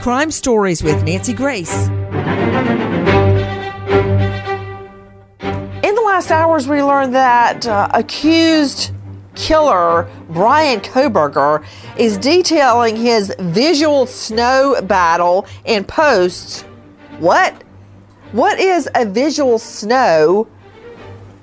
Crime Stories with Nancy Grace. In the last hours, we learned that uh, accused killer Bryan Kohberger is detailing his visual snow battle in posts. What? What is a visual snow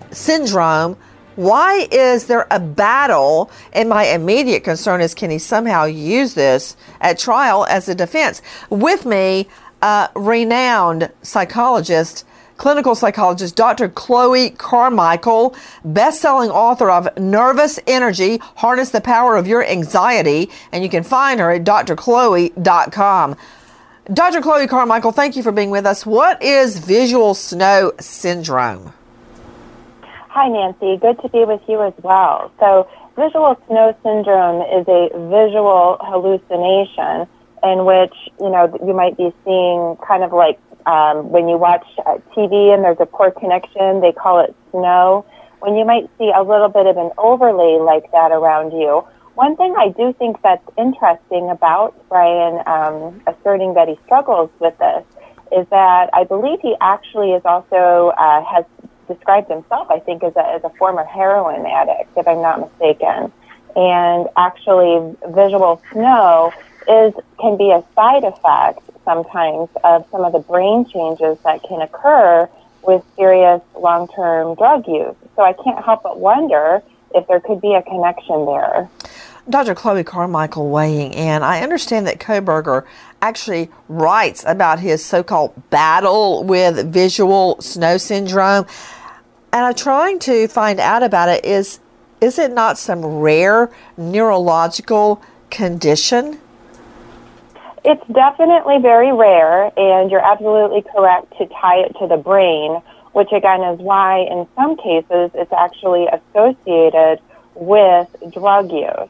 syndrome? Why is there a battle? And my immediate concern is can he somehow use this at trial as a defense? With me, uh, renowned psychologist, clinical psychologist Dr. Chloe Carmichael, best-selling author of Nervous Energy: Harness the Power of Your Anxiety, and you can find her at drchloe.com. Dr. Chloe Carmichael, thank you for being with us. What is visual snow syndrome? Hi, Nancy. Good to be with you as well. So, visual snow syndrome is a visual hallucination in which, you know, you might be seeing kind of like um, when you watch uh, TV and there's a poor connection, they call it snow. When you might see a little bit of an overlay like that around you. One thing I do think that's interesting about Bryan um, asserting that he struggles with this is that I believe he actually is also uh, has described himself, I think, as a, as a former heroin addict, if I'm not mistaken. And actually, visual snow is can be a side effect sometimes of some of the brain changes that can occur with serious long-term drug use. So I can't help but wonder if there could be a connection there. Dr. Chloe Carmichael weighing in. I understand that Kohberger actually writes about his so called battle with visual snow syndrome and I'm trying to find out about it. Is is it not some rare neurological condition? It's definitely very rare, and you're absolutely correct to tie it to the brain, which again is why in some cases it's actually associated with drug use.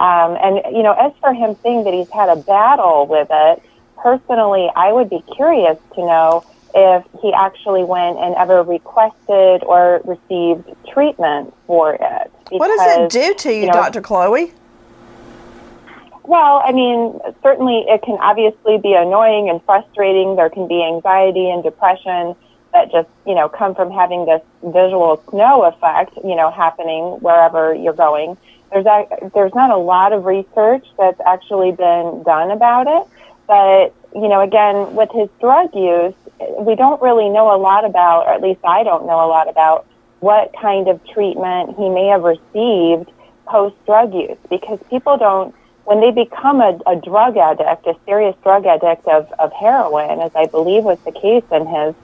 Um, and, you know, as for him saying that he's had a battle with it, personally, I would be curious to know if he actually went and ever requested or received treatment for it. Because, what does it do to you, you know, Dr. Chloe? Well, I mean, certainly it can obviously be annoying and frustrating. There can be anxiety and depression that just, you know, come from having this visual snow effect, you know, happening wherever you're going. There's a, there's not a lot of research that's actually been done about it, but you know, again, with his drug use, we don't really know a lot about, or at least I don't know a lot about, what kind of treatment he may have received post drug use because people don't, when they become a, a drug addict, a serious drug addict of, of heroin, as I believe was the case in his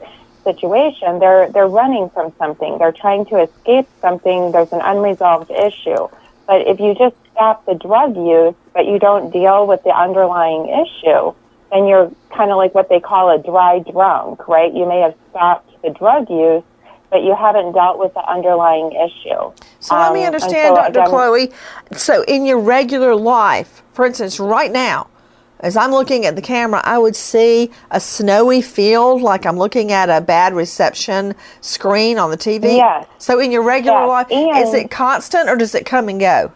situation, they're, they're running from something. They're trying to escape something. There's an unresolved issue. But if you just stop the drug use, but you don't deal with the underlying issue, and you're kind of like what they call a dry drunk, right? You may have stopped the drug use, but you haven't dealt with the underlying issue. So um, let me um, understand, so, Dr. Again, Chloe. So in your regular life, for instance, right now, as I'm looking at the camera, I would see a snowy field like I'm looking at a bad reception screen on the TV. Yes. So in your regular yes. life, and is it constant or does it come and go?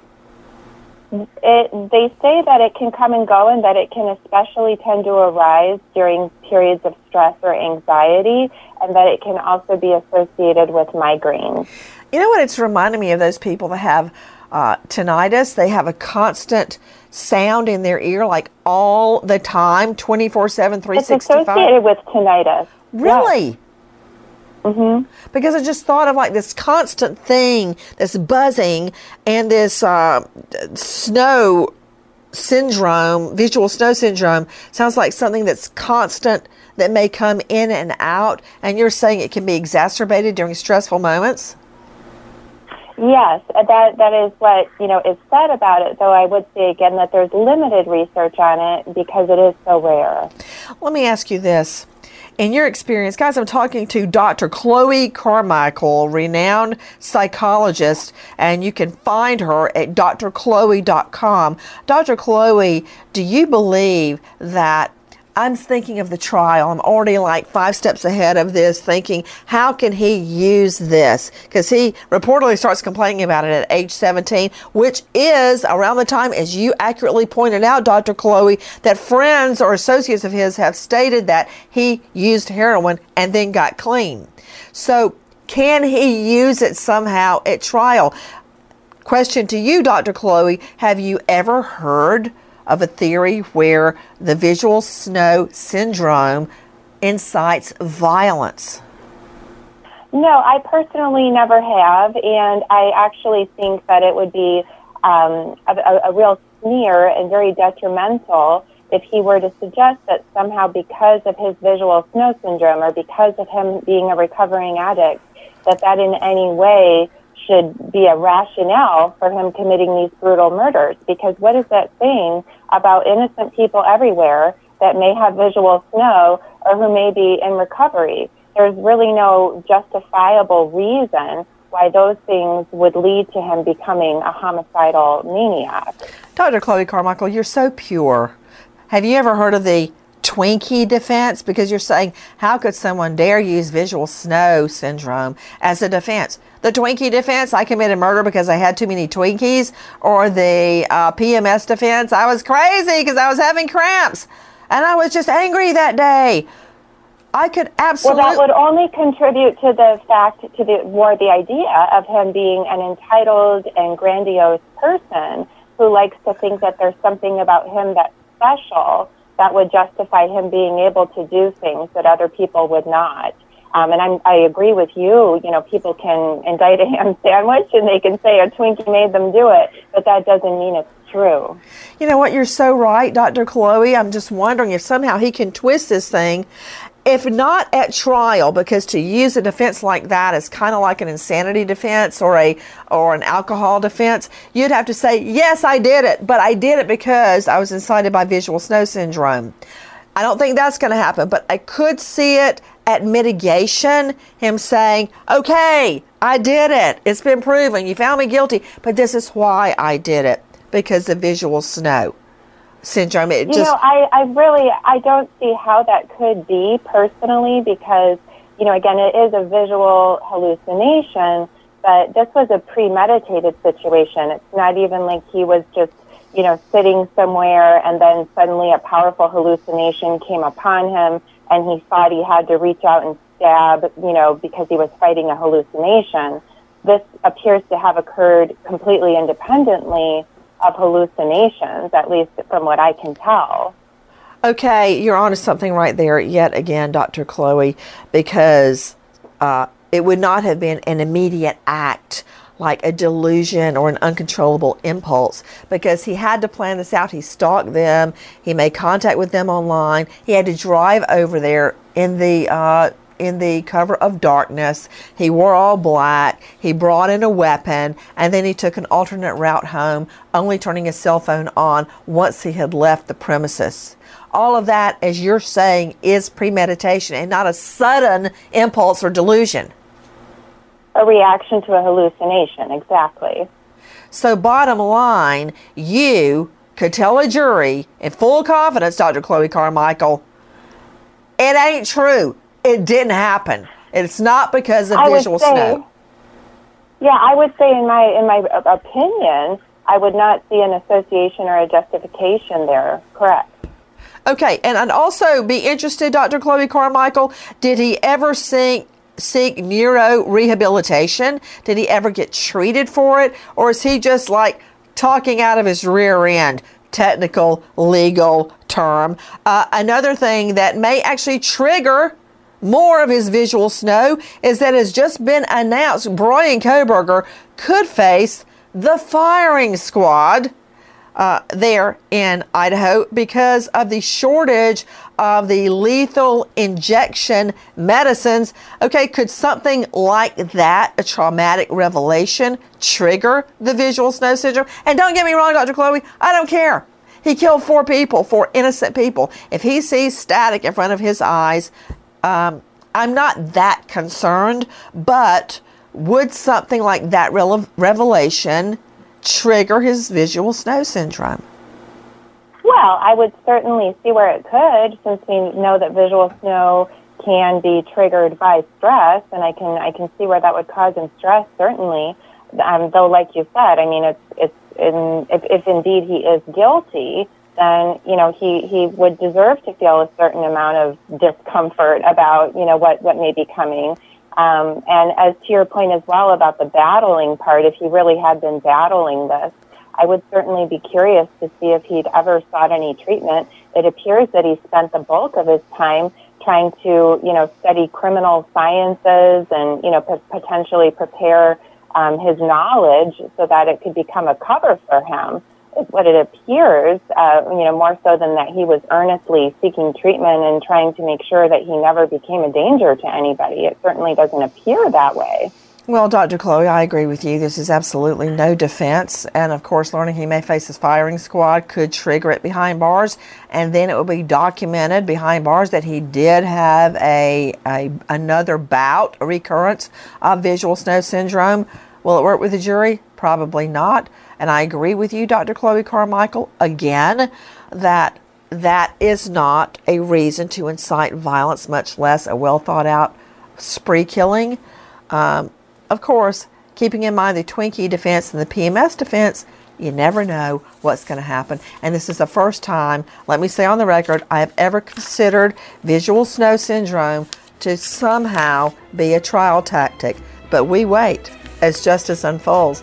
It, they say that it can come and go and that it can especially tend to arise during periods of stress or anxiety and that it can also be associated with migraine. You know what? It's reminding me of those people that have uh, tinnitus. They have a constant sound in their ear, like all the time, 24 7, It's 365. associated with tinnitus. Really? Mm-hmm. Because I just thought of like this constant thing, this buzzing, and this uh, snow syndrome, visual snow syndrome, sounds like something that's constant that may come in and out. And you're saying it can be exacerbated during stressful moments? Yes, uh, that that is what you know is said about it. Though I would say again that there's limited research on it because it is so rare. Let me ask you this. In your experience, guys, I'm talking to Dr. Chloe Carmichael, renowned psychologist, and you can find her at drchloe.com. Dr. Chloe, do you believe that I'm thinking of the trial. I'm already like five steps ahead of this, thinking, how can he use this? Because he reportedly starts complaining about it at age 17, which is around the time, as you accurately pointed out, Dr. Chloe, that friends or associates of his have stated that he used heroin and then got clean. So, can he use it somehow at trial? Question to you, Dr. Chloe Have you ever heard? Of a theory where the visual snow syndrome incites violence? No, I personally never have, and I actually think that it would be um, a, a real sneer and very detrimental if he were to suggest that somehow because of his visual snow syndrome or because of him being a recovering addict, that that in any way should be a rationale for him committing these brutal murders. Because what is that saying about innocent people everywhere that may have visual snow or who may be in recovery? There's really no justifiable reason why those things would lead to him becoming a homicidal maniac. Dr. Chloe Carmichael, you're so pure. Have you ever heard of the Twinkie defense? Because you're saying, how could someone dare use visual snow syndrome as a defense? The Twinkie defense, I committed murder because I had too many Twinkies, or the uh, PMS defense, I was crazy because I was having cramps and I was just angry that day. I could absolutely. Well, that would only contribute to the fact, to the more the idea of him being an entitled and grandiose person who likes to think that there's something about him that's special that would justify him being able to do things that other people would not. Um, and I'm, I agree with you. You know, people can indict a ham sandwich and they can say a Twinkie made them do it, but that doesn't mean it's true. You know what? You're so right, Dr. Chloe. I'm just wondering if somehow he can twist this thing. If not at trial, because to use a defense like that is kind of like an insanity defense or a or an alcohol defense, you'd have to say, "Yes, I did it, but I did it because I was incited by visual snow syndrome." I don't think that's going to happen, but I could see it at mitigation, him saying, okay, I did it. It's been proven. You found me guilty, but this is why I did it because of visual snow syndrome. It You just, know, I, I really, I don't see how that could be personally because, you know, again, it is a visual hallucination, but this was a premeditated situation. It's not even like he was just, you know, sitting somewhere and then suddenly a powerful hallucination came upon him and he thought he had to reach out and stab, you know, because he was fighting a hallucination. This appears to have occurred completely independently of hallucinations, at least from what I can tell. okay, you're onto something right there yet again, Dr. Chloe, because uh, it would not have been an immediate act like a delusion or an uncontrollable impulse because he had to plan this out. He stalked them, he made contact with them online, he had to drive over there in the uh, in the cover of darkness. He wore all black. He brought in a weapon, and then he took an alternate route home, only turning his cell phone on once he had left the premises. All of that, as you're saying, is premeditation and not a sudden impulse or delusion. A reaction to a hallucination, exactly. So, bottom line, you could tell a jury in full confidence, Dr. Chloe Carmichael, it ain't true. It didn't happen. It's not because of I visual say- snow. Yeah, I would say in my in my opinion, I would not see an association or a justification there. Correct. Okay, and I'd also be interested, Dr. Chloe Carmichael, did he ever sink seek neuro rehabilitation? Did he ever get treated for it? Or is he just like talking out of his rear end? Technical legal term. Uh, another thing that may actually trigger more of his visual snow is that has just been announced Bryan Kohberger could face the firing squad uh, there in Idaho because of the shortage of the lethal injection medicines. Okay, could something like that, a traumatic revelation, trigger the visual snow syndrome? And don't get me wrong, Dr. Chloe, I don't care. He killed four people, four innocent people. If he sees static in front of his eyes, um, I'm not that concerned, but would something like that revelation trigger his visual snow syndrome? Well, I would certainly see where it could, since we know that visual snow can be triggered by stress, and I can I can see where that would cause him stress. Certainly, um, though, like you said, I mean, it's it's in, if, if indeed he is guilty, then you know he he would deserve to feel a certain amount of discomfort about you know what what may be coming. Um, and as to your point as well about the battling part, if he really had been battling this, I would certainly be curious to see if he'd ever sought any treatment. It appears that he spent the bulk of his time trying to, you know, study criminal sciences and, you know, p- potentially prepare um, his knowledge so that it could become a cover for him what it appears, uh, you know, more so than that he was earnestly seeking treatment and trying to make sure that he never became a danger to anybody. It certainly doesn't appear that way. Well, Dr. Chloe, I agree with you. This is absolutely no defense. And of course, learning he may face his firing squad could trigger it behind bars. And then it will be documented behind bars that he did have a, a another bout, a recurrence of visual snow syndrome. Will it work with the jury? Probably not. And I agree with you, Dr. Chloe Carmichael, again, that that is not a reason to incite violence, much less a well thought out spree killing. Um, of course, keeping in mind the Twinkie defense and the PMS defense, you never know what's going to happen. And this is the first time, let me say on the record, I have ever considered visual snow syndrome to somehow be a trial tactic. But we wait as justice unfolds.